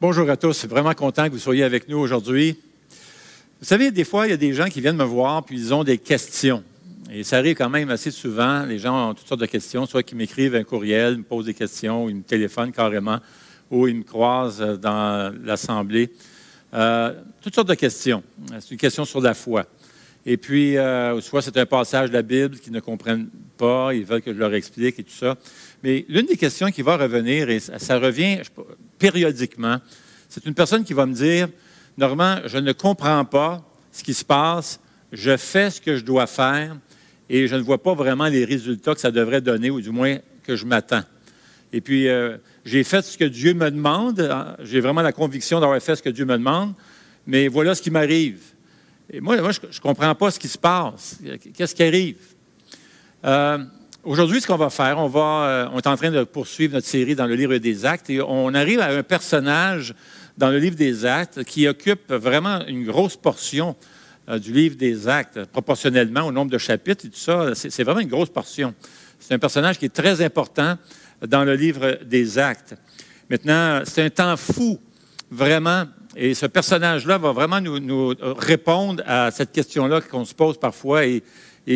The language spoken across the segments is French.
Bonjour à tous, vraiment content que vous soyez avec nous aujourd'hui. Vous savez, des fois, il y a des gens qui viennent me voir puis ils ont des questions. Et ça arrive quand même assez souvent. Les gens ont toutes sortes de questions, soit qu'ils m'écrivent un courriel, me posent des questions, ou ils me téléphonent carrément, ou ils me croisent dans l'Assemblée. Euh, toutes sortes de questions. C'est une question sur la foi. Et puis, euh, soit c'est un passage de la Bible qu'ils ne comprennent pas, ils veulent que je leur explique et tout ça. Mais l'une des questions qui va revenir, et ça, revient périodiquement, c'est une personne qui va me dire, Normand, je ne comprends pas ce qui se passe, je fais ce que je dois faire et je ne vois pas vraiment les résultats que ça devrait donner, ou du moins que je m'attends. Et puis, euh, j'ai fait ce que Dieu me demande, j'ai vraiment la conviction d'avoir fait ce que Dieu me demande, mais voilà ce qui m'arrive. Et moi, je ne comprends pas ce qui se passe. Qu'est-ce qui arrive? Euh, aujourd'hui, ce qu'on va faire, on, va, euh, on est en train de poursuivre notre série dans le livre des Actes et on arrive à un personnage dans le livre des Actes qui occupe vraiment une grosse portion euh, du livre des Actes, proportionnellement au nombre de chapitres et tout ça. C'est vraiment une grosse portion. C'est un personnage qui est très important dans le livre des Actes. Maintenant, c'est un temps fou, vraiment, et ce personnage-là va vraiment nous, répondre à cette question-là qu'on se pose parfois et,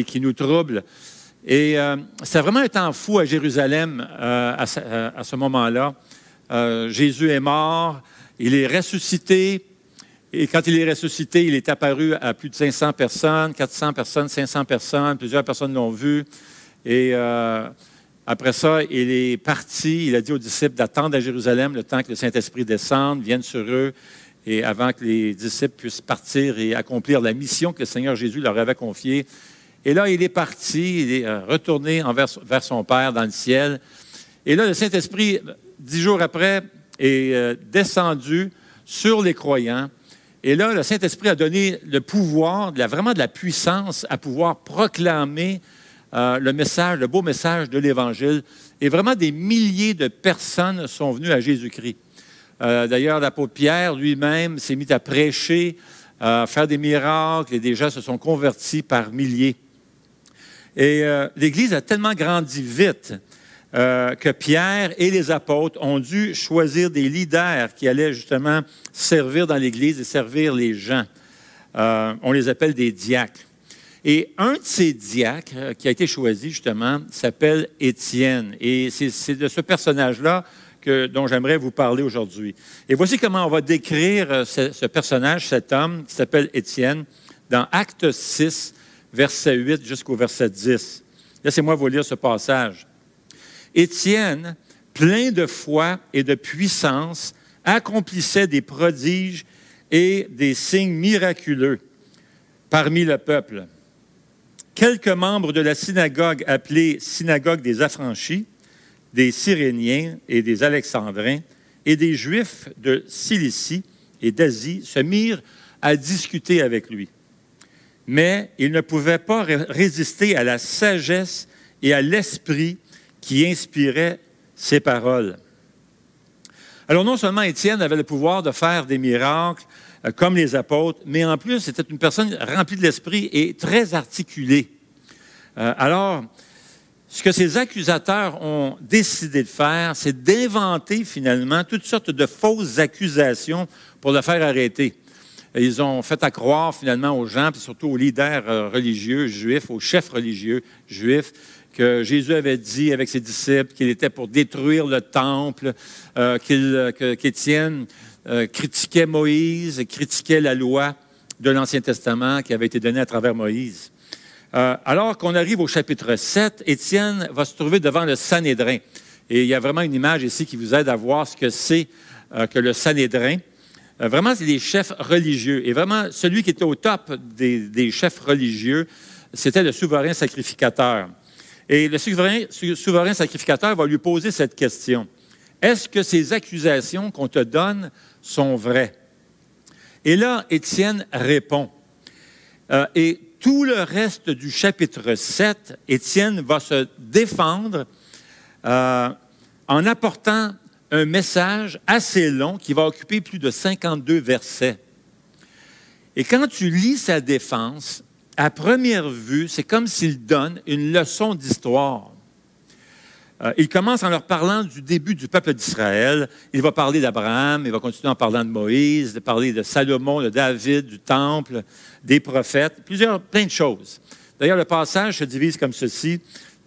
qui nous trouble. Et euh, c'est vraiment un temps fou à Jérusalem euh, à, ce moment-là. Euh, Jésus est mort, il est ressuscité, et quand il est ressuscité, il est apparu à plus de 500 personnes, 400 personnes, 500 personnes, plusieurs personnes l'ont vu. Et après ça, il est parti, il a dit aux disciples d'attendre à Jérusalem le temps que le Saint-Esprit descende, vienne sur eux et avant que les disciples puissent partir et accomplir la mission que le Seigneur Jésus leur avait confiée. Et là, il est parti, il est euh, retourné envers, vers son Père dans le ciel. Et là, le Saint-Esprit, dix jours après, est euh, descendu sur les croyants. Et là, le Saint-Esprit a donné le pouvoir, vraiment de la puissance à pouvoir proclamer euh, le message, le beau message de l'Évangile. Et vraiment, des milliers de personnes sont venues à Jésus-Christ. Euh, d'ailleurs, l'apôtre Pierre lui-même s'est mis à prêcher, à faire des miracles, et des gens se sont convertis par milliers. Et euh, l'Église a tellement grandi vite euh, que Pierre et les apôtres ont dû choisir des leaders qui allaient justement servir dans l'Église et servir les gens. on les appelle des diacres. Et un de ces diacres qui a été choisi, justement, s'appelle Étienne. Et c'est de ce personnage-là dont j'aimerais vous parler aujourd'hui. Et voici comment on va décrire euh, ce, personnage, cet homme qui s'appelle Étienne, dans Acte 6, verset 8 jusqu'au verset 10. Laissez-moi vous lire ce passage. Étienne, plein de foi et de puissance, accomplissait des prodiges et des signes miraculeux parmi le peuple. Quelques membres de la synagogue appelée Synagogue des Affranchis des Cyréniens et des Alexandrins et des Juifs de Cilicie et d'Asie se mirent à discuter avec lui. Mais ils ne pouvaient pas résister à la sagesse et à l'esprit qui inspirait ses paroles. Alors non seulement Étienne avait le pouvoir de faire des miracles euh, comme les apôtres, mais en plus c'était une personne remplie de l'esprit et très articulée. Euh, alors, ce que ces accusateurs ont décidé de faire, c'est d'inventer finalement toutes sortes de fausses accusations pour le faire arrêter. Ils ont fait accroire finalement aux gens, puis surtout aux leaders euh, religieux juifs, aux chefs religieux juifs, que Jésus avait dit avec ses disciples qu'il était pour détruire le temple, euh, qu'Étienne euh, critiquait Moïse, critiquait la loi de l'Ancien Testament qui avait été donnée à travers Moïse. Euh, alors qu'on arrive au chapitre 7, Étienne va se trouver devant le Sanhédrin. Et il y a vraiment une image ici qui vous aide à voir ce que c'est euh, que le Sanhédrin. Euh, vraiment, c'est des chefs religieux. Et vraiment, celui qui était au top des, chefs religieux, c'était le souverain sacrificateur. Et le souverain, souverain sacrificateur va lui poser cette question. Est-ce que ces accusations qu'on te donne sont vraies? Et là, Étienne répond. et tout le reste du chapitre 7, Étienne va se défendre euh, en apportant un message assez long qui va occuper plus de 52 versets. Et quand tu lis sa défense, à première vue, c'est comme s'il donne une leçon d'histoire. Euh, il commence en leur parlant du début du peuple d'Israël. Il va parler d'Abraham, il va continuer en parlant de Moïse, de parler de Salomon, de David, du temple, des prophètes, plusieurs, plein de choses. D'ailleurs, le passage se divise comme ceci.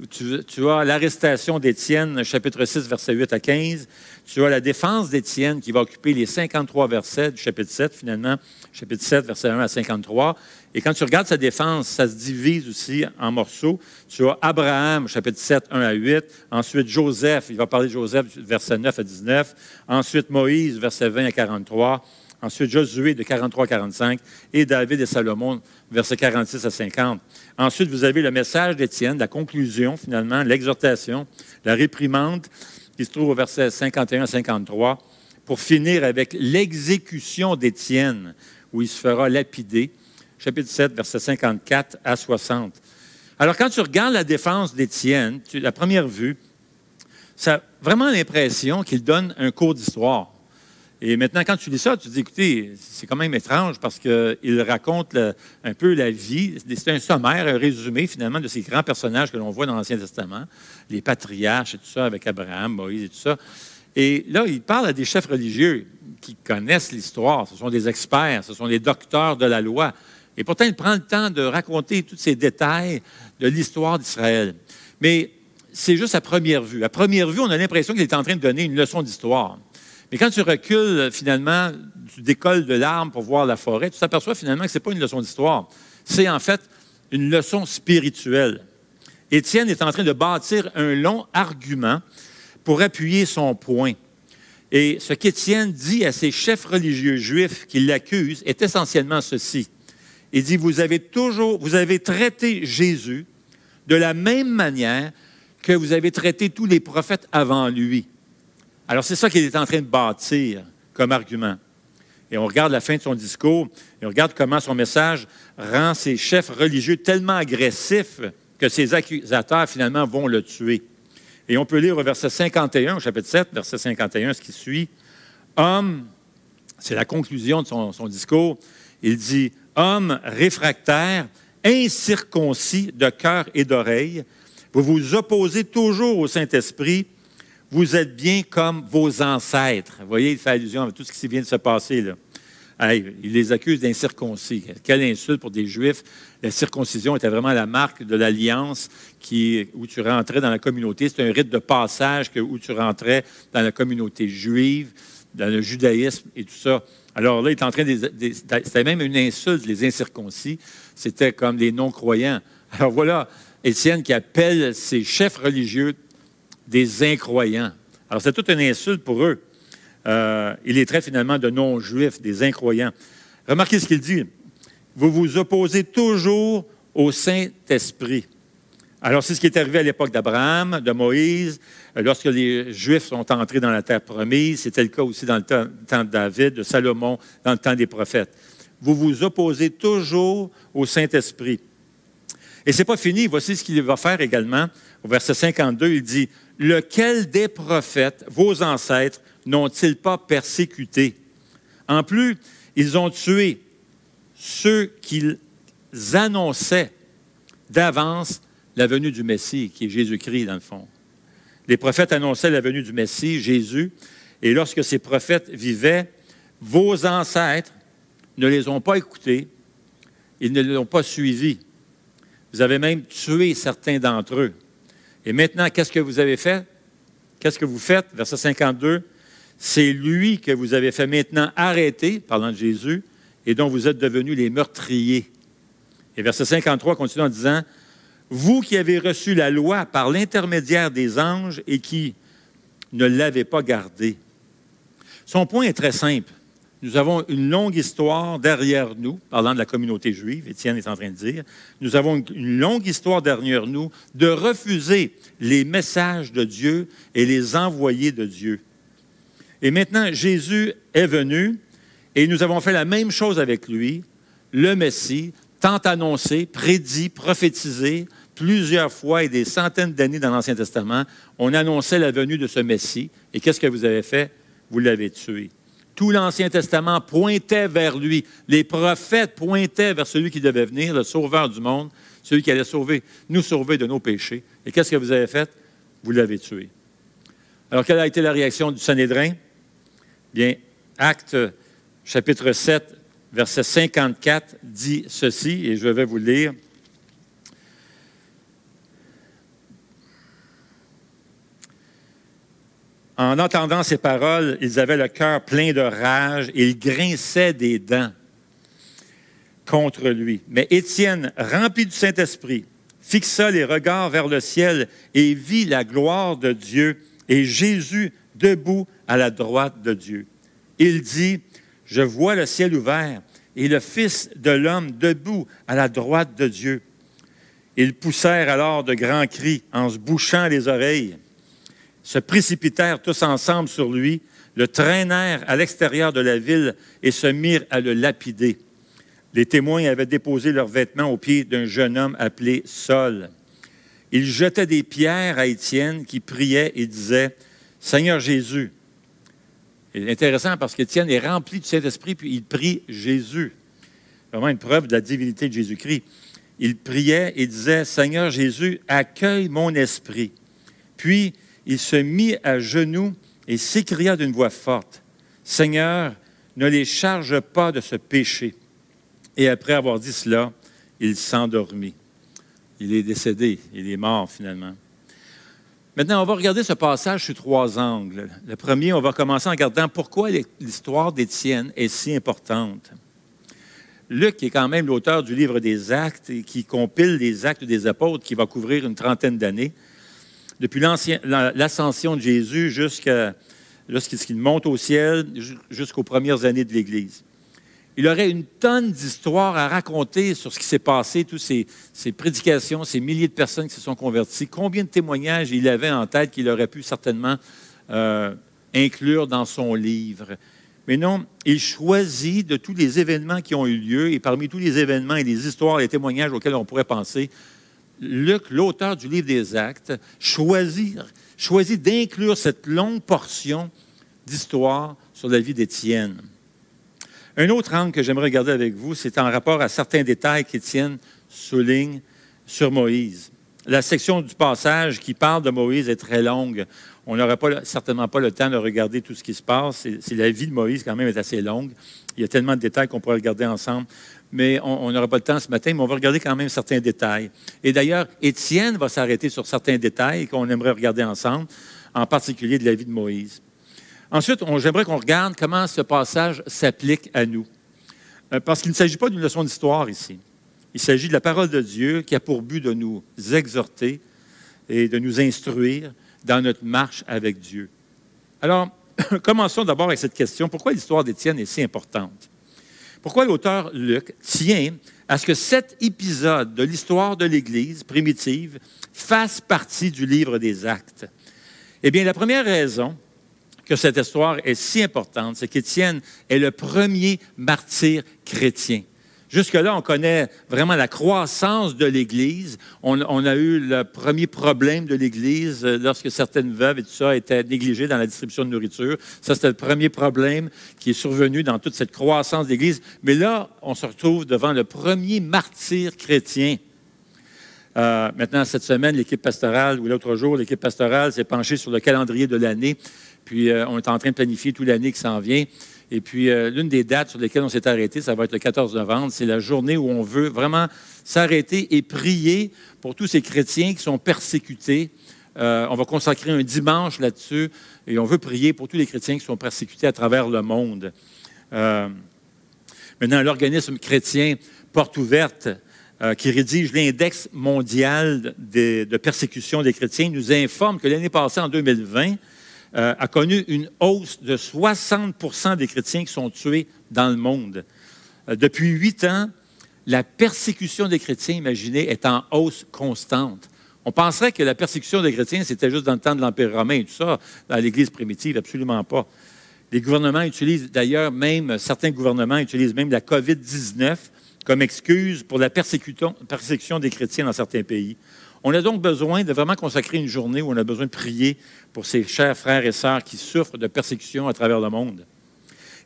Tu, tu as l'arrestation d'Étienne, chapitre 6, versets 8 à 15. Tu as la défense d'Étienne qui va occuper les 53 versets du chapitre 7, finalement, chapitre 7, versets 1 à 53. Et quand tu regardes sa défense, ça se divise aussi en morceaux. Tu as Abraham, chapitre 7, 1 à 8. Ensuite, Joseph, il va parler de Joseph, versets 9 à 19. Ensuite, Moïse, versets 20 à 43. Ensuite, Josué, de 43 à 45. Et David et Salomon, versets 46 à 50. Ensuite, vous avez le message d'Étienne, la conclusion, finalement, l'exhortation, la réprimande, qui se trouve au verset 51 à 53, pour finir avec l'exécution d'Étienne, où il se fera lapider chapitre 7, versets 54 à 60. Alors, quand tu regardes la défense d'Étienne, la première vue, ça a vraiment l'impression qu'il donne un cours d'histoire. Et maintenant, quand tu lis ça, tu te dis, écoutez, c'est quand même étrange parce qu'il raconte un peu la vie. C'est un sommaire, un résumé finalement de ces grands personnages que l'on voit dans l'Ancien Testament, les patriarches et tout ça, avec Abraham, Moïse et tout ça. Et là, il parle à des chefs religieux qui connaissent l'histoire. Ce sont des experts, ce sont des docteurs de la loi. Et pourtant, il prend le temps de raconter tous ces détails de l'histoire d'Israël. Mais c'est juste à première vue. À première vue, on a l'impression qu'il est en train de donner une leçon d'histoire. Mais quand tu recules, finalement, tu décolles de l'arbre pour voir la forêt, tu t'aperçois finalement que ce n'est pas une leçon d'histoire. C'est en fait une leçon spirituelle. Étienne est en train de bâtir un long argument pour appuyer son point. Et ce qu'Étienne dit à ses chefs religieux juifs qui l'accusent est essentiellement ceci. Il dit, vous avez toujours, vous avez traité Jésus de la même manière que vous avez traité tous les prophètes avant lui. Alors c'est ça qu'il est en train de bâtir comme argument. Et on regarde la fin de son discours et on regarde comment son message rend ses chefs religieux tellement agressifs que ses accusateurs finalement vont le tuer. Et on peut lire au verset 51, au chapitre 7, verset 51, ce qui suit. Homme, c'est la conclusion de son, son discours, il dit Homme réfractaire, incirconcis de cœur et d'oreille, vous vous opposez toujours au Saint-Esprit, vous êtes bien comme vos ancêtres. Vous voyez, il fait allusion à tout ce qui vient de se passer là. il les accuse d'incirconcis. Quelle insulte pour des Juifs. La circoncision était vraiment la marque de l'alliance où tu rentrais dans la communauté. C'est un rite de passage où tu rentrais dans la communauté juive, dans le judaïsme et tout ça. Alors là, il est en train de. C'était même une insulte, les incirconcis. C'était comme les non-croyants. Alors voilà, Étienne qui appelle ses chefs religieux des incroyants. Alors c'est toute une insulte pour eux. Euh, il les traite finalement de non-juifs, des incroyants. Remarquez ce qu'il dit. Vous vous opposez toujours au Saint-Esprit. Alors, c'est ce qui est arrivé à l'époque d'Abraham, de Moïse, lorsque les Juifs sont entrés dans la terre promise. C'était le cas aussi dans le temps, de David, de Salomon, dans le temps des prophètes. Vous vous opposez toujours au Saint-Esprit. Et ce n'est pas fini. Voici ce qu'il va faire également. Au verset 52, il dit Lequel des prophètes, vos ancêtres, n'ont-ils pas persécuté? En plus, ils ont tué ceux qu'ils annonçaient d'avance la venue du Messie, qui est Jésus-Christ, dans le fond. Les prophètes annonçaient la venue du Messie, Jésus, et lorsque ces prophètes vivaient, vos ancêtres ne les ont pas écoutés, ils ne les ont pas suivis. Vous avez même tué certains d'entre eux. Et maintenant, qu'est-ce que vous avez fait? Qu'est-ce que vous faites? Verset 52. C'est lui que vous avez fait maintenant arrêter, parlant de Jésus, et dont vous êtes devenus les meurtriers. Et verset 53 continue en disant, vous qui avez reçu la loi par l'intermédiaire des anges et qui ne l'avez pas gardée. Son point est très simple. Nous avons une longue histoire derrière nous, parlant de la communauté juive, Étienne est en train de dire. Nous avons une longue histoire derrière nous de refuser les messages de Dieu et les envoyés de Dieu. Et maintenant, Jésus est venu et nous avons fait la même chose avec lui, le Messie, tant annoncé, prédit, prophétisé plusieurs fois et des centaines d'années dans l'Ancien Testament. On annonçait la venue de ce Messie. Et qu'est-ce que vous avez fait? Vous l'avez tué. Tout l'Ancien Testament pointait vers lui. Les prophètes pointaient vers celui qui devait venir, le sauveur du monde, celui qui allait sauver, nous sauver de nos péchés. Et qu'est-ce que vous avez fait? vous l'avez tué. Alors, quelle a été la réaction du Sanhédrin? Bien, Acte chapitre 7, verset 54 dit ceci, et je vais vous lire. En entendant ces paroles, ils avaient le cœur plein de rage et ils grinçaient des dents contre lui. Mais Étienne, rempli du Saint-Esprit, fixa les regards vers le ciel et vit la gloire de Dieu et Jésus debout à la droite de Dieu. Il dit, je vois le ciel ouvert et le Fils de l'homme debout à la droite de Dieu. Ils poussèrent alors de grands cris en se bouchant les oreilles, se précipitèrent tous ensemble sur lui, le traînèrent à l'extérieur de la ville et se mirent à le lapider. Les témoins avaient déposé leurs vêtements aux pieds d'un jeune homme appelé Saul. Ils jetaient des pierres à Étienne qui priait et disait, Seigneur Jésus, c'est intéressant parce qu'Étienne est rempli du Saint-Esprit, puis il prie Jésus. Vraiment une preuve de la divinité de Jésus-Christ. Il priait et disait, Seigneur Jésus, accueille mon esprit. Puis il se mit à genoux et s'écria d'une voix forte, Seigneur, ne les charge pas de ce péché. Et après avoir dit cela, il s'endormit. Il est décédé, il est mort finalement. Maintenant, on va regarder ce passage sous trois angles. Le premier, on va commencer en regardant pourquoi l'histoire d'Étienne est si importante. Luc, est quand même l'auteur du livre des Actes et qui compile les Actes des Apôtres, qui va couvrir une trentaine d'années, depuis l'ascension de Jésus jusqu'à lorsqu'il monte au ciel, jusqu'aux premières années de l'Église il aurait une tonne d'histoires à raconter sur ce qui s'est passé, toutes ces, prédications, ces milliers de personnes qui se sont converties, combien de témoignages il avait en tête qu'il aurait pu certainement euh, inclure dans son livre. Mais non, il choisit de tous les événements qui ont eu lieu, et parmi tous les événements et les histoires, les témoignages auxquels on pourrait penser, Luc, l'auteur du livre des Actes, choisit, d'inclure cette longue portion d'histoire sur la vie d'Étienne. Un autre angle que j'aimerais regarder avec vous, c'est en rapport à certains détails qu'Étienne souligne sur Moïse. La section du passage qui parle de Moïse est très longue. On n'aurait certainement pas le temps de regarder tout ce qui se passe. La vie de Moïse, quand même, est assez longue. Il y a tellement de détails qu'on pourrait regarder ensemble. Mais on n'aura pas le temps ce matin, mais on va regarder quand même certains détails. Et d'ailleurs, Étienne va s'arrêter sur certains détails qu'on aimerait regarder ensemble, en particulier de la vie de Moïse. Ensuite, j'aimerais qu'on regarde comment ce passage s'applique à nous. Euh, parce qu'il ne s'agit pas d'une leçon d'histoire ici. Il s'agit de la parole de Dieu qui a pour but de nous exhorter et de nous instruire dans notre marche avec Dieu. Alors, commençons d'abord avec cette question. Pourquoi l'histoire d'Étienne est si importante? Pourquoi l'auteur Luc tient à ce que cet épisode de l'histoire de l'Église primitive fasse partie du livre des actes? Eh bien, la première raison, que cette histoire est si importante, c'est qu'Étienne est le premier martyr chrétien. Jusque-là, on connaît vraiment la croissance de l'Église. On, a eu le premier problème de l'Église euh, lorsque certaines veuves et tout ça étaient négligées dans la distribution de nourriture. Ça, c'était le premier problème qui est survenu dans toute cette croissance de l'Église. Mais là, on se retrouve devant le premier martyr chrétien. Euh, maintenant, cette semaine, l'équipe pastorale, ou l'autre jour, l'équipe pastorale s'est penchée sur le calendrier de l'année puis, euh, on est en train de planifier toute l'année qui s'en vient. Et puis, euh, l'une des dates sur lesquelles on s'est arrêté, ça va être le 14 novembre. C'est la journée où on veut vraiment s'arrêter et prier pour tous ces chrétiens qui sont persécutés. Euh, on va consacrer un dimanche là-dessus et on veut prier pour tous les chrétiens qui sont persécutés à travers le monde. maintenant, l'organisme chrétien Porte ouverte, qui rédige l'index mondial de persécution des chrétiens, nous informe que l'année passée, en 2020, euh, a connu une hausse de 60 des chrétiens qui sont tués dans le monde. Euh, depuis huit ans, la persécution des chrétiens, imaginez, est en hausse constante. On penserait que la persécution des chrétiens, c'était juste dans le temps de l'Empire romain et tout ça, dans l'Église primitive, absolument pas. Les gouvernements utilisent d'ailleurs même, certains gouvernements utilisent même la COVID-19 comme excuse pour la persécution des chrétiens dans certains pays. On a donc besoin de vraiment consacrer une journée où on a besoin de prier pour ces chers frères et sœurs qui souffrent de persécution à travers le monde.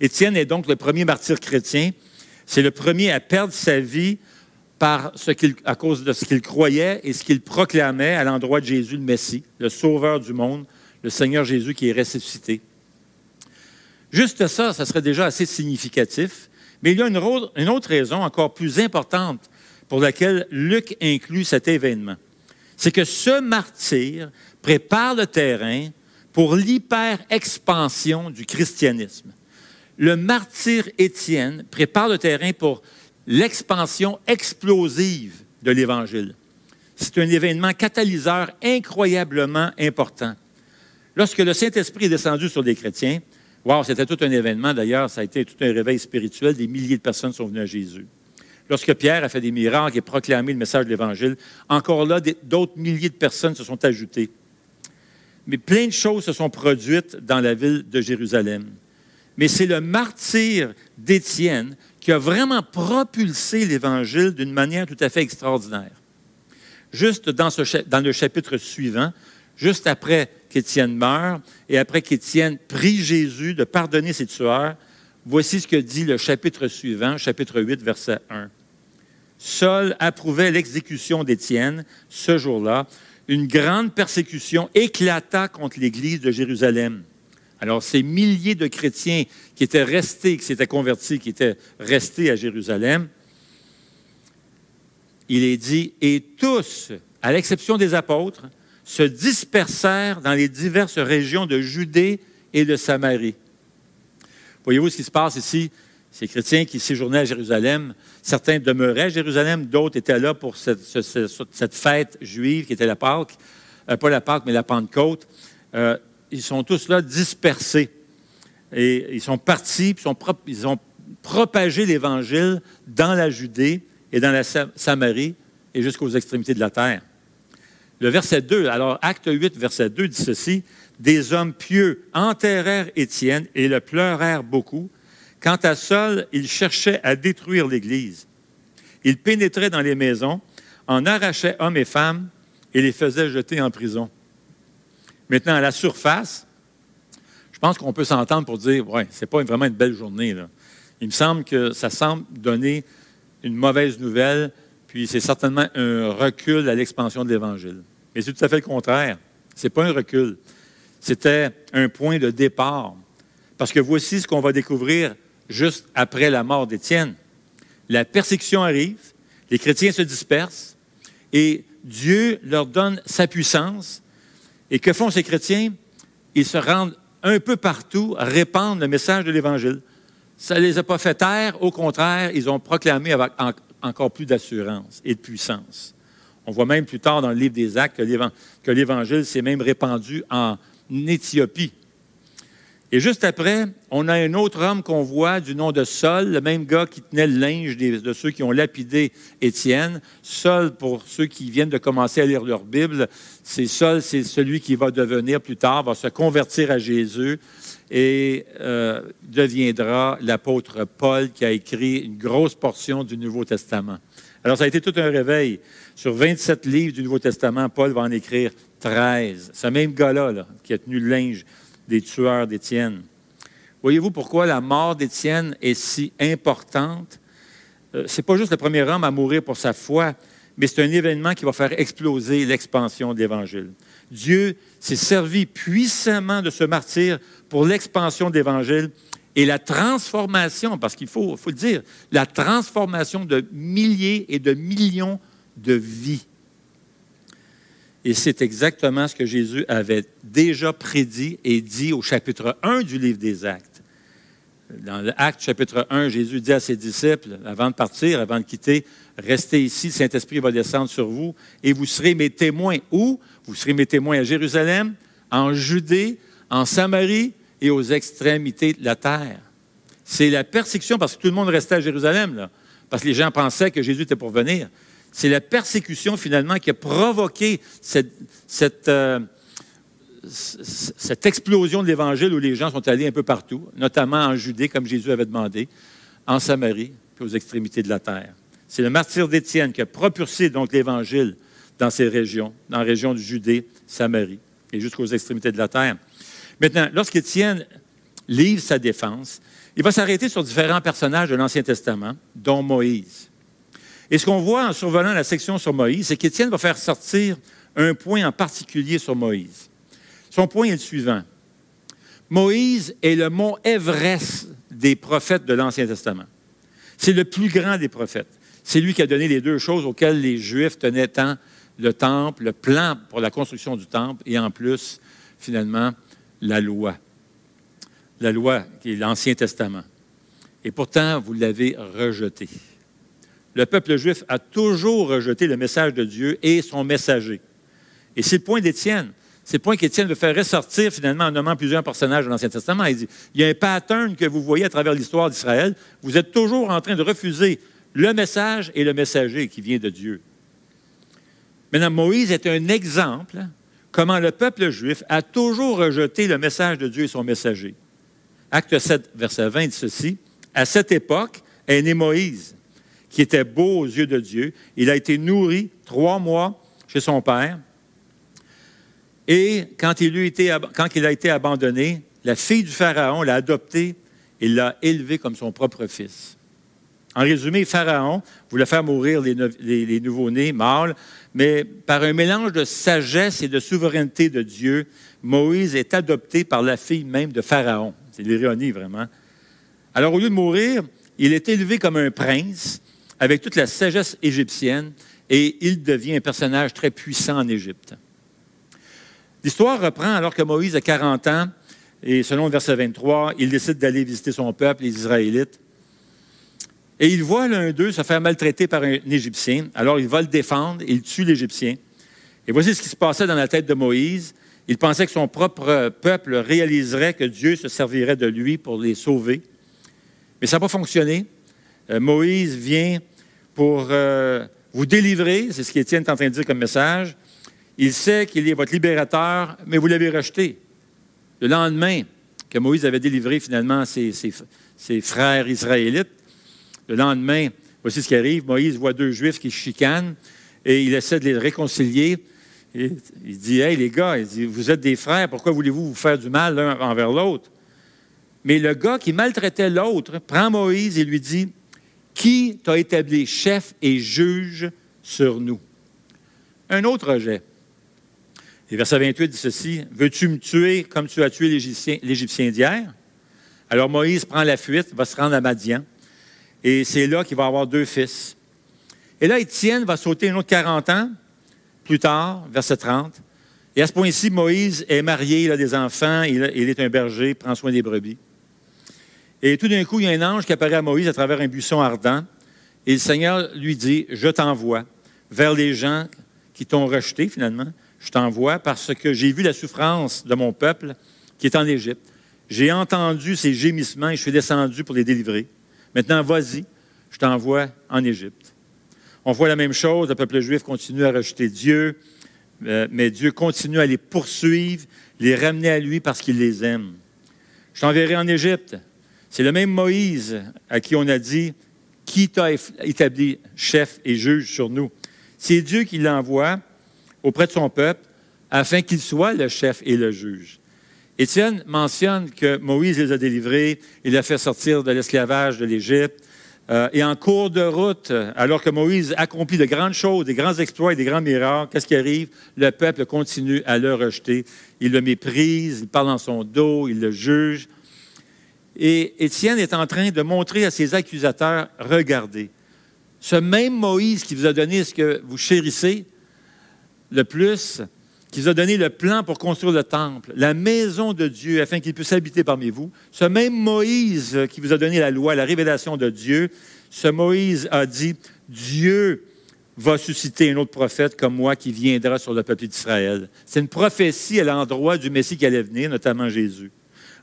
Étienne est donc le premier martyr chrétien. C'est le premier à perdre sa vie à cause de ce qu'il croyait et ce qu'il proclamait à l'endroit de Jésus, le Messie, le Sauveur du monde, le Seigneur Jésus qui est ressuscité. Juste ça, ça serait déjà assez significatif, mais il y a une, autre raison encore plus importante pour laquelle Luc inclut cet événement. C'est que ce martyr prépare le terrain pour l'hyper-expansion du christianisme. Le martyr Étienne prépare le terrain pour l'expansion explosive de l'Évangile. C'est un événement catalyseur incroyablement important. Lorsque le Saint-Esprit est descendu sur les chrétiens, wow, c'était tout un événement d'ailleurs, ça a été tout un réveil spirituel, des milliers de personnes sont venues à Jésus. Lorsque Pierre a fait des miracles et proclamé le message de l'Évangile, encore là, d'autres milliers de personnes se sont ajoutées. Mais plein de choses se sont produites dans la ville de Jérusalem. Mais c'est le martyr d'Étienne qui a vraiment propulsé l'Évangile d'une manière tout à fait extraordinaire. Juste dans, le chapitre suivant, juste après qu'Étienne meurt et après qu'Étienne prie Jésus de pardonner ses tueurs, voici ce que dit le chapitre suivant, chapitre 8, verset 1. Saul approuvait l'exécution d'Étienne ce jour-là. Une grande persécution éclata contre l'Église de Jérusalem. Alors, ces milliers de chrétiens qui étaient restés, qui s'étaient convertis, qui étaient restés à Jérusalem, il est dit, et tous, à l'exception des apôtres, se dispersèrent dans les diverses régions de Judée et de Samarie. Voyez-vous ce qui se passe ici? Ces chrétiens qui séjournaient à Jérusalem, certains demeuraient à Jérusalem, d'autres étaient là pour cette, fête juive qui était la Pâque, euh, pas la Pâque, mais la Pentecôte. Euh, ils sont tous là dispersés. Et ils sont partis, ils, ils ont propagé l'Évangile dans la Judée et dans la Samarie et jusqu'aux extrémités de la terre. Le verset 2, alors acte 8, verset 2 dit ceci, Des hommes pieux enterrèrent Étienne et le pleurèrent beaucoup, Quant à Saul, il cherchait à détruire l'Église. Il pénétrait dans les maisons, en arrachait hommes et femmes et les faisait jeter en prison. Maintenant, à la surface, je pense qu'on peut s'entendre pour dire, ouais, c'est pas vraiment une belle journée. Il me semble que ça semble donner une mauvaise nouvelle, puis c'est certainement un recul à l'expansion de l'Évangile. Mais c'est tout à fait le contraire. Ce n'est pas un recul. C'était un point de départ. Parce que voici ce qu'on va découvrir juste après la mort d'Étienne. La persécution arrive, les chrétiens se dispersent et Dieu leur donne sa puissance. Et que font ces chrétiens? Ils se rendent un peu partout à répandre le message de l'Évangile. Ça ne les a pas fait taire, au contraire, ils ont proclamé avec encore plus d'assurance et de puissance. On voit même plus tard dans le livre des Actes que l'Évangile s'est même répandu en Éthiopie. Et juste après, on a un autre homme qu'on voit du nom de Saul, le même gars qui tenait le linge de ceux qui ont lapidé Étienne. Saul, pour ceux qui viennent de commencer à lire leur Bible, c'est Saul, c'est celui qui va devenir plus tard, va se convertir à Jésus et euh, deviendra l'apôtre Paul qui a écrit une grosse portion du Nouveau Testament. Alors, ça a été tout un réveil. Sur 27 livres du Nouveau Testament, Paul va en écrire 13. Ce même gars-là là, qui a tenu le linge des tueurs d'Étienne. Voyez-vous pourquoi la mort d'Étienne est si importante? Euh, Ce n'est pas juste le premier homme à mourir pour sa foi, mais c'est un événement qui va faire exploser l'expansion de l'Évangile. Dieu s'est servi puissamment de ce martyr pour l'expansion de l'Évangile et la transformation, parce qu'il faut, faut le dire, la transformation de milliers et de millions de vies. Et c'est exactement ce que Jésus avait déjà prédit et dit au chapitre 1 du livre des Actes. Dans l'Acte chapitre 1, Jésus dit à ses disciples, avant de partir, avant de quitter, restez ici, le Saint-Esprit va descendre sur vous et vous serez mes témoins. Où? Vous serez mes témoins à Jérusalem, en Judée, en Samarie et aux extrémités de la terre. C'est la persécution parce que tout le monde restait à Jérusalem, là, parce que les gens pensaient que Jésus était pour venir. C'est la persécution finalement qui a provoqué euh, cette, explosion de l'Évangile où les gens sont allés un peu partout, notamment en Judée, comme Jésus avait demandé, en Samarie, puis aux extrémités de la terre. C'est le martyr d'Étienne qui a propulsé donc l'Évangile dans ces régions, dans la région de Judée, Samarie, et jusqu'aux extrémités de la terre. Maintenant, lorsqu'Étienne livre sa défense, il va s'arrêter sur différents personnages de l'Ancien Testament, dont Moïse. Et ce qu'on voit en survolant la section sur Moïse, c'est qu'Étienne va faire sortir un point en particulier sur Moïse. Son point est le suivant. Moïse est le mont Everest des prophètes de l'Ancien Testament. C'est le plus grand des prophètes. C'est lui qui a donné les deux choses auxquelles les Juifs tenaient tant, le temple, le plan pour la construction du temple et en plus, finalement, la loi. La loi qui est l'Ancien Testament. Et pourtant, vous l'avez rejeté. Le peuple juif a toujours rejeté le message de Dieu et son messager. Et c'est le point d'Étienne. C'est le point qu'Étienne veut faire ressortir finalement en nommant plusieurs personnages de l'Ancien Testament. Il dit, il y a un pattern que vous voyez à travers l'histoire d'Israël. Vous êtes toujours en train de refuser le message et le messager qui vient de Dieu. Maintenant, Moïse est un exemple comment le peuple juif a toujours rejeté le message de Dieu et son messager. Acte 7, verset 20 dit ceci. À cette époque est né Moïse, qui était beau aux yeux de Dieu. Il a été nourri trois mois chez son père. Et quand il, a été abandonné, la fille du Pharaon l'a adopté et l'a élevé comme son propre fils. En résumé, Pharaon voulait faire mourir les, les nouveaux-nés mâles, mais par un mélange de sagesse et de souveraineté de Dieu, Moïse est adopté par la fille même de Pharaon. C'est l'ironie, vraiment. Alors, au lieu de mourir, il est élevé comme un prince avec toute la sagesse égyptienne et il devient un personnage très puissant en Égypte. L'histoire reprend alors que Moïse a 40 ans et selon le verset 23, il décide d'aller visiter son peuple, les Israélites. Et il voit l'un d'eux se faire maltraiter par un Égyptien. Alors il va le défendre il tue l'Égyptien. Et voici ce qui se passait dans la tête de Moïse. Il pensait que son propre peuple réaliserait que Dieu se servirait de lui pour les sauver. Mais ça n'a pas fonctionné. Euh, Moïse vient pour euh, vous délivrer, c'est ce qu'Étienne est en train de dire comme message. Il sait qu'il est votre libérateur, mais vous l'avez rejeté. Le lendemain que Moïse avait délivré finalement ses, frères israélites, le lendemain, voici ce qui arrive, Moïse voit deux Juifs qui chicanent et il essaie de les réconcilier. il dit, Hey les gars, vous êtes des frères, pourquoi voulez-vous vous faire du mal l'un envers l'autre? Mais le gars qui maltraitait l'autre prend Moïse et lui dit, Qui t'a établi chef et juge sur nous? Un autre rejet. Et verset 28 dit ceci, Veux-tu me tuer comme tu as tué l'Égyptien d'hier? Alors Moïse prend la fuite, va se rendre à Madian, et c'est là qu'il va avoir deux fils. Et là, Étienne va sauter un autre 40 ans, plus tard, verset 30. Et à ce point-ci, Moïse est marié, il a des enfants, il, est un berger, prend soin des brebis. Et tout d'un coup, il y a un ange qui apparaît à Moïse à travers un buisson ardent, et le Seigneur lui dit, je t'envoie vers les gens qui t'ont rejeté finalement, je t'envoie parce que j'ai vu la souffrance de mon peuple qui est en Égypte. J'ai entendu ses gémissements et je suis descendu pour les délivrer. Maintenant, vas-y, je t'envoie en Égypte. On voit la même chose, le peuple juif continue à rejeter Dieu, euh, mais Dieu continue à les poursuivre, les ramener à lui parce qu'il les aime. Je t'enverrai en Égypte. C'est le même Moïse à qui on a dit, qui t'a établi chef et juge sur nous? C'est Dieu qui l'envoie auprès de son peuple afin qu'il soit le chef et le juge. Étienne mentionne que Moïse les a délivrés, il a fait sortir de l'esclavage de l'Égypte. Euh, et en cours de route, alors que Moïse accomplit de grandes choses, des grands exploits et des grands miracles, qu'est-ce qui arrive? Le peuple continue à le rejeter. Il le méprise, il parle dans son dos, il le juge. Et Étienne est en train de montrer à ses accusateurs, regardez, ce même Moïse qui vous a donné ce que vous chérissez, le plus, qui vous a donné le plan pour construire le temple, la maison de Dieu, afin qu'il puisse habiter parmi vous. Ce même Moïse qui vous a donné la loi, la révélation de Dieu, ce Moïse a dit, Dieu va susciter un autre prophète comme moi qui viendra sur le peuple d'Israël. C'est une prophétie à l'endroit du Messie qui allait venir, notamment Jésus.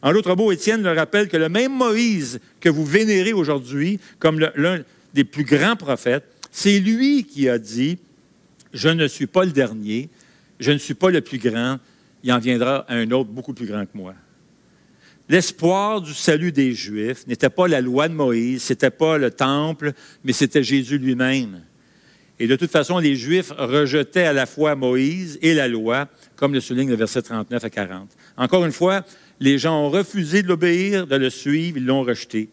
En l'autre mot, Étienne le rappelle que le même Moïse que vous vénérez aujourd'hui comme l'un des plus grands prophètes, c'est lui qui a dit, je ne suis pas le dernier, je ne suis pas le plus grand, il en viendra un autre beaucoup plus grand que moi. L'espoir du salut des Juifs n'était pas la loi de Moïse, ce n'était pas le temple, mais c'était Jésus lui-même. Et de toute façon, les Juifs rejetaient à la fois Moïse et la loi, comme le souligne le verset 39 à 40. Encore une fois, les gens ont refusé de l'obéir, de le suivre, ils l'ont rejeté.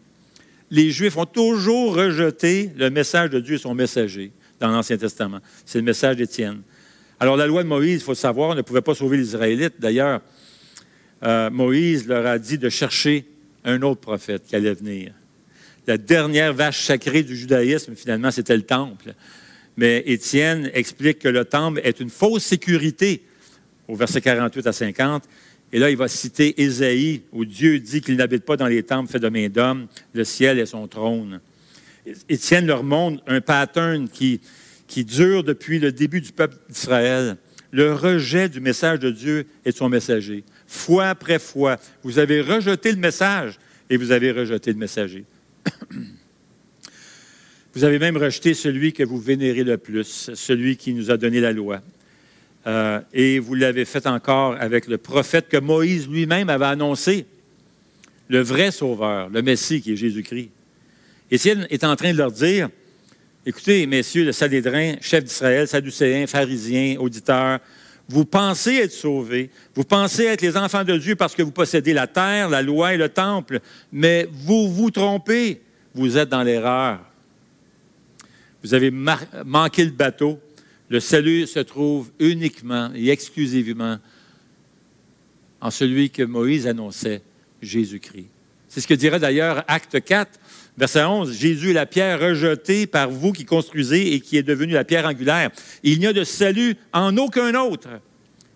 les Juifs ont toujours rejeté le message de Dieu et son messager dans l'Ancien Testament. C'est le message d'Étienne. Alors, la loi de Moïse, il faut savoir, ne pouvait pas sauver les Israélites. D'ailleurs, euh, Moïse leur a dit de chercher un autre prophète qui allait venir. La dernière vache sacrée du judaïsme, finalement, c'était le temple. Mais Étienne explique que le temple est une fausse sécurité au verset 48 à 50. Et là, il va citer Ésaïe, où Dieu dit qu'il n'habite pas dans les temples faits de main d'homme, le ciel est son trône. Étienne leur montre un pattern qui, qui dure depuis le début du peuple d'Israël, le rejet du message de Dieu et de son messager. Fois après fois, vous avez rejeté le message et vous avez rejeté le messager. Vous avez même rejeté celui que vous vénérez le plus, celui qui nous a donné la loi. Euh, et vous l'avez fait encore avec le prophète que Moïse lui-même avait annoncé, le vrai sauveur, le Messie qui est Jésus-Christ. Étienne est en train de leur dire, écoutez, messieurs, le Salédrin, chef d'Israël, Sadducéens, pharisiens, auditeurs, vous pensez être sauvés, vous pensez être les enfants de Dieu parce que vous possédez la terre, la loi et le temple, mais vous vous trompez, vous êtes dans l'erreur. Vous avez manqué le bateau. Le salut se trouve uniquement et exclusivement en celui que Moïse annonçait, Jésus-Christ. C'est ce que dirait d'ailleurs Acte 4, verset 11. Jésus est la pierre rejetée par vous qui construisez et qui est devenue la pierre angulaire. Il n'y a de salut en aucun autre,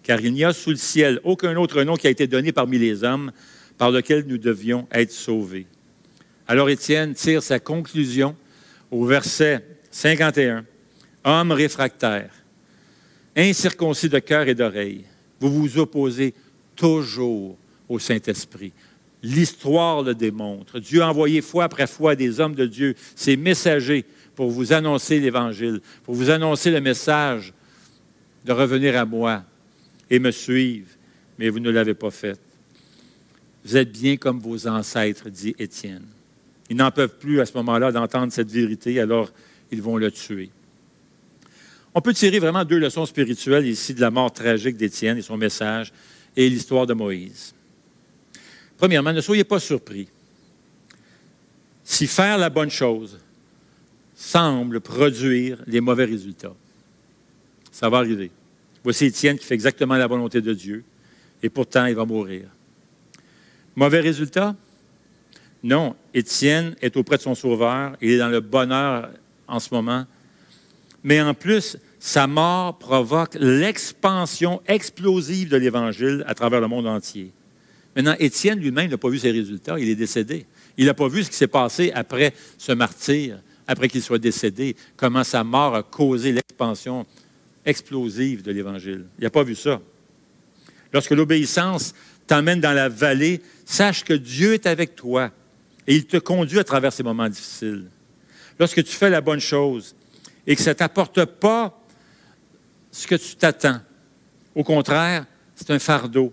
car il n'y a sous le ciel aucun autre nom qui a été donné parmi les hommes par lequel nous devions être sauvés. Alors Étienne tire sa conclusion au verset 51. Homme réfractaire, incirconcis de cœur et d'oreille, vous vous opposez toujours au Saint-Esprit. L'histoire le démontre. Dieu a envoyé fois après fois des hommes de Dieu, ses messagers, pour vous annoncer l'Évangile, pour vous annoncer le message de revenir à moi et me suivre, mais vous ne l'avez pas fait. Vous êtes bien comme vos ancêtres, dit Étienne. Ils n'en peuvent plus à ce moment-là d'entendre cette vérité, alors ils vont le tuer. On peut tirer vraiment deux leçons spirituelles ici de la mort tragique d'Étienne et son message et l'histoire de Moïse. Premièrement, ne soyez pas surpris. Si faire la bonne chose semble produire les mauvais résultats, ça va arriver. Voici Étienne qui fait exactement la volonté de Dieu et pourtant il va mourir. Mauvais résultat? Non, Étienne est auprès de son Sauveur, il est dans le bonheur en ce moment. Mais en plus, sa mort provoque l'expansion explosive de l'Évangile à travers le monde entier. Maintenant, Étienne lui-même n'a pas vu ses résultats, il est décédé. Il n'a pas vu ce qui s'est passé après ce martyr, après qu'il soit décédé, comment sa mort a causé l'expansion explosive de l'Évangile. Il n'a pas vu ça. Lorsque l'obéissance t'emmène dans la vallée, sache que Dieu est avec toi et il te conduit à travers ces moments difficiles lorsque tu fais la bonne chose et que ça ne t'apporte pas ce que tu t'attends. Au contraire, c'est un fardeau.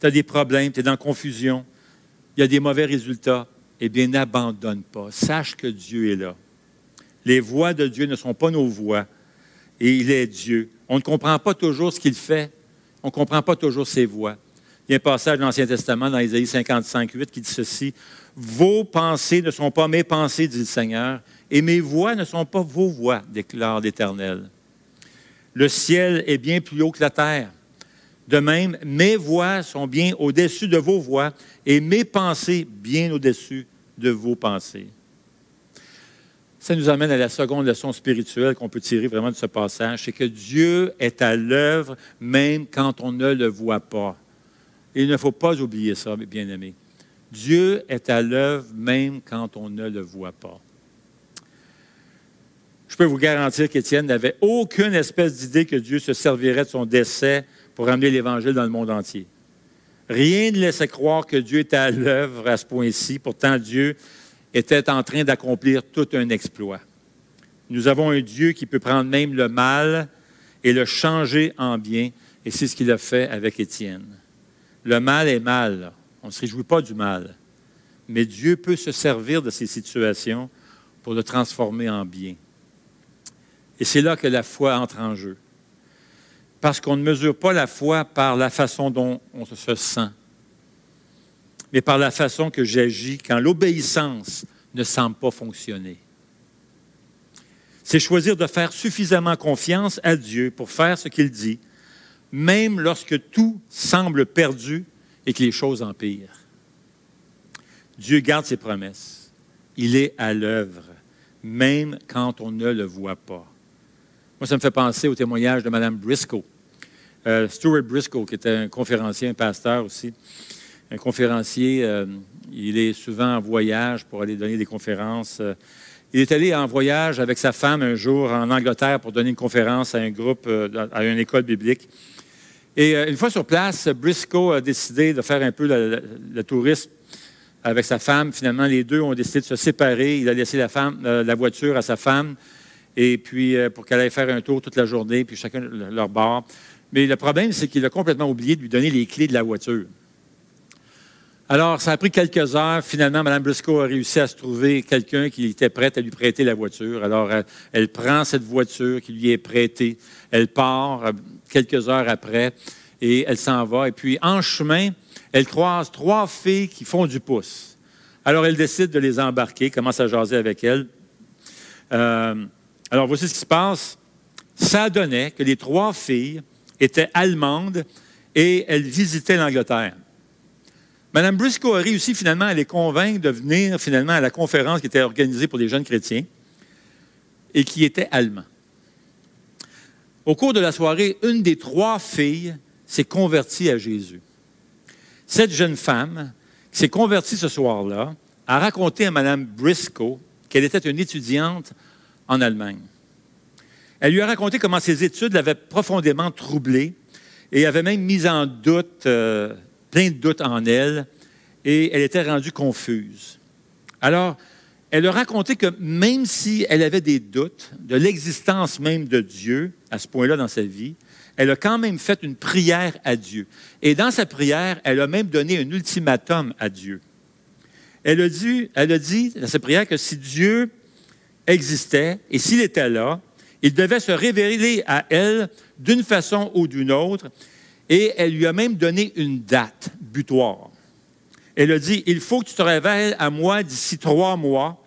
Tu as des problèmes, tu es dans confusion, il y a des mauvais résultats. Eh bien, n'abandonne pas. Sache que Dieu est là. Les voies de Dieu ne sont pas nos voies. Et il est Dieu. On ne comprend pas toujours ce qu'il fait. On ne comprend pas toujours ses voies. Il y a un passage dans l'Ancien Testament, dans Isaïe 55, 8, qui dit ceci vos pensées ne sont pas mes pensées, dit le Seigneur, et mes voix ne sont pas vos voix, déclare l'Éternel. Le ciel est bien plus haut que la terre. De même, mes voix sont bien au-dessus de vos voix et mes pensées bien au-dessus de vos pensées. Ça nous amène à la seconde leçon spirituelle qu'on peut tirer vraiment de ce passage, c'est que Dieu est à l'œuvre même quand on ne le voit pas. il ne faut pas oublier ça, bien-aimés. Dieu est à l'œuvre même quand on ne le voit pas. Je peux vous garantir qu'Étienne n'avait aucune espèce d'idée que Dieu se servirait de son décès pour amener l'Évangile dans le monde entier. Rien ne laissait croire que Dieu était à l'œuvre à ce point-ci. Pourtant, Dieu était en train d'accomplir tout un exploit. Nous avons un Dieu qui peut prendre même le mal et le changer en bien, et c'est ce qu'il a fait avec Étienne. Le mal est mal. On ne se réjouit pas du mal. Mais Dieu peut se servir de ces situations pour le transformer en bien. Et c'est là que la foi entre en jeu. Parce qu'on ne mesure pas la foi par la façon dont on se sent, mais par la façon que j'agis quand l'obéissance ne semble pas fonctionner. C'est choisir de faire suffisamment confiance à Dieu pour faire ce qu'il dit, même lorsque tout semble perdu et que les choses empirent. Dieu garde ses promesses. Il est à l'œuvre, même quand on ne le voit pas. Moi, ça me fait penser au témoignage de Mme Briscoe. Euh, Stuart Briscoe, qui était un conférencier, un pasteur aussi. Un conférencier, euh, il est souvent en voyage pour aller donner des conférences. Euh, il est allé en voyage avec sa femme un jour en Angleterre pour donner une conférence à un groupe, à une école biblique. Et une fois sur place, Briscoe a décidé de faire un peu le tourisme avec sa femme. Finalement, les deux ont décidé de se séparer. Il a laissé la, voiture à sa femme, et puis euh, pour qu'elle aille faire un tour toute la journée, puis chacun leur bord. Mais le problème, c'est qu'il a complètement oublié de lui donner les clés de la voiture. Alors, ça a pris quelques heures. Finalement, Mme Briscoe a réussi à se trouver quelqu'un qui était prêt à lui prêter la voiture. Alors, elle, elle prend cette voiture qui lui est prêtée. Elle part euh, quelques heures après et elle s'en va. Et puis, en chemin, elle croise trois filles qui font du pouce. Alors, elle décide de les embarquer, commence à jaser avec elles. Euh, alors, voici ce qui se passe. Ça donnait que les trois filles étaient allemandes et elles visitaient l'Angleterre. Madame Briscoe a réussi finalement à les convaincre de venir finalement à la conférence qui était organisée pour les jeunes chrétiens et qui était allemand. Au cours de la soirée, une des trois filles s'est convertie à Jésus. Cette jeune femme qui s'est convertie ce soir-là a raconté à Mme Briscoe qu'elle était une étudiante en Allemagne. Elle lui a raconté comment ses études l'avaient profondément troublée et avait même mis en doute, euh, plein de doutes en elle, et elle était rendue confuse. Alors, elle a raconté que même si elle avait des doutes de l'existence même de Dieu à ce point-là dans sa vie, elle a quand même fait une prière à Dieu. Et dans sa prière, elle a même donné un ultimatum à Dieu. Elle a dit, elle a dit dans sa prière que si Dieu existait et s'il était là, il devait se révéler à elle d'une façon ou d'une autre. Et elle lui a même donné une date butoir. Elle a dit, il faut que tu te révèles à moi d'ici trois mois.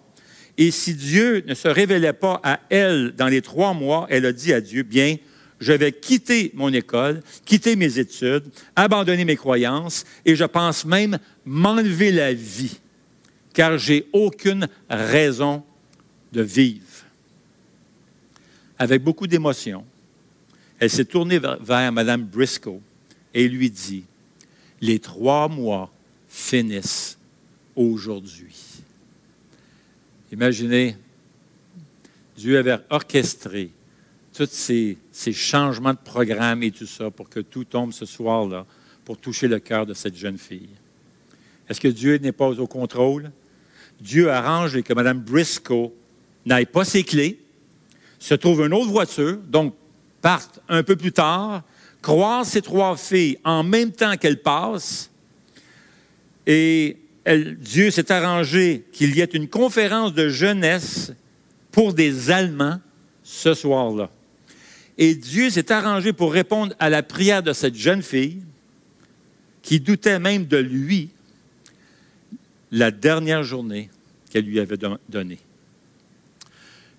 Et si Dieu ne se révélait pas à elle dans les trois mois, elle a dit à Dieu, bien, je vais quitter mon école, quitter mes études, abandonner mes croyances et je pense même m'enlever la vie, car j'ai aucune raison de. Avec beaucoup d'émotion, elle s'est tournée vers, Mme Briscoe et lui dit, les trois mois finissent aujourd'hui. Imaginez, Dieu avait orchestré tous ces, changements de programme et tout ça pour que tout tombe ce soir-là pour toucher le cœur de cette jeune fille. Est-ce que Dieu n'est pas au contrôle? Dieu arrange que Mme Briscoe n'aille pas ses clés, se trouve une autre voiture, donc parte un peu plus tard, croise ces trois filles en même temps qu'elles passent, et Dieu s'est arrangé qu'il y ait une conférence de jeunesse pour des Allemands ce soir-là. Et Dieu s'est arrangé pour répondre à la prière de cette jeune fille qui doutait même de lui la dernière journée qu'elle lui avait donnée.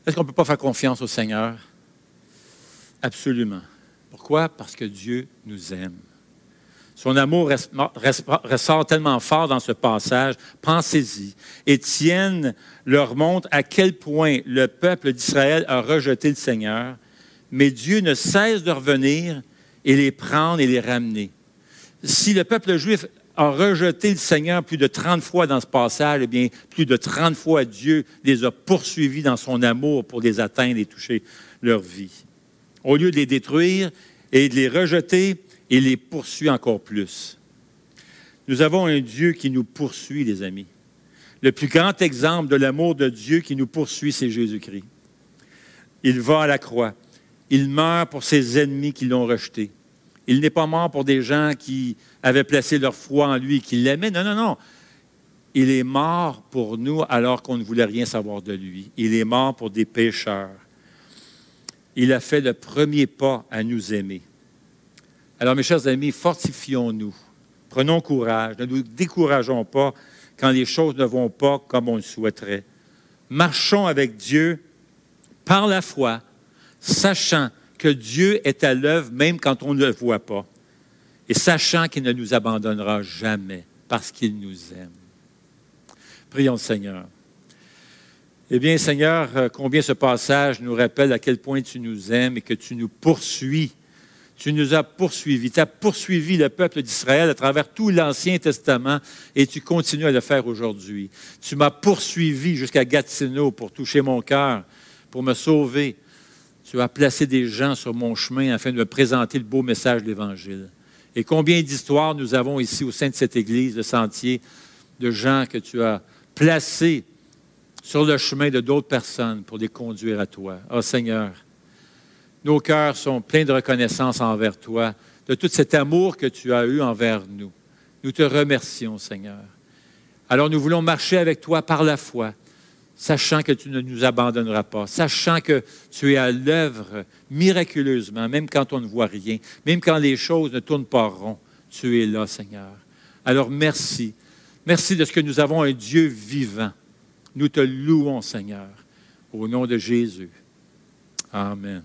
Est-ce qu'on ne peut pas faire confiance au Seigneur? Absolument. Pourquoi? Parce que Dieu nous aime. Son amour ressort tellement fort dans ce passage. Pensez-y. Étienne leur montre à quel point le peuple d'Israël a rejeté le Seigneur mais Dieu ne cesse de revenir et les prendre et les ramener. Si le peuple juif a rejeté le Seigneur plus de 30 fois dans ce passage, eh bien, plus de 30 fois Dieu les a poursuivis dans son amour pour les atteindre et toucher leur vie. Au lieu de les détruire et de les rejeter, il les poursuit encore plus. Nous avons un Dieu qui nous poursuit, les amis. Le plus grand exemple de l'amour de Dieu qui nous poursuit, c'est Jésus-Christ. Il va à la croix. Il meurt pour ses ennemis qui l'ont rejeté. Il n'est pas mort pour des gens qui avaient placé leur foi en lui, qui l'aimaient. Non, non, non. Il est mort pour nous alors qu'on ne voulait rien savoir de lui. Il est mort pour des pécheurs. Il a fait le premier pas à nous aimer. Alors, mes chers amis, fortifions-nous. Prenons courage. Ne nous décourageons pas quand les choses ne vont pas comme on le souhaiterait. Marchons avec Dieu par la foi, sachant que Dieu est à l'œuvre même quand on ne le voit pas, et sachant qu'il ne nous abandonnera jamais parce qu'il nous aime. Prions le Seigneur. Eh bien, Seigneur, euh, combien ce passage nous rappelle à quel point tu nous aimes et que tu nous poursuis. Tu nous as poursuivis. Tu as poursuivi le peuple d'Israël à travers tout l'Ancien Testament et tu continues à le faire aujourd'hui. Tu m'as poursuivi jusqu'à Gatineau pour toucher mon cœur, pour me sauver. Tu as placé des gens sur mon chemin afin de me présenter le beau message de l'Évangile. Et combien d'histoires nous avons ici au sein de cette Église, de Sentier, de gens que tu as placés sur le chemin de d'autres personnes pour les conduire à toi. Oh Seigneur, nos cœurs sont pleins de reconnaissance envers toi, de tout cet amour que tu as eu envers nous. Nous te remercions, Seigneur. Alors nous voulons marcher avec toi par la foi, sachant que tu ne nous abandonneras pas, sachant que tu es à l'œuvre miraculeusement, même quand on ne voit rien, même quand les choses ne tournent pas rond, tu es là, Seigneur. Alors merci. Merci de ce que nous avons un Dieu vivant nous te louons, Seigneur, au nom de Jésus. Amen.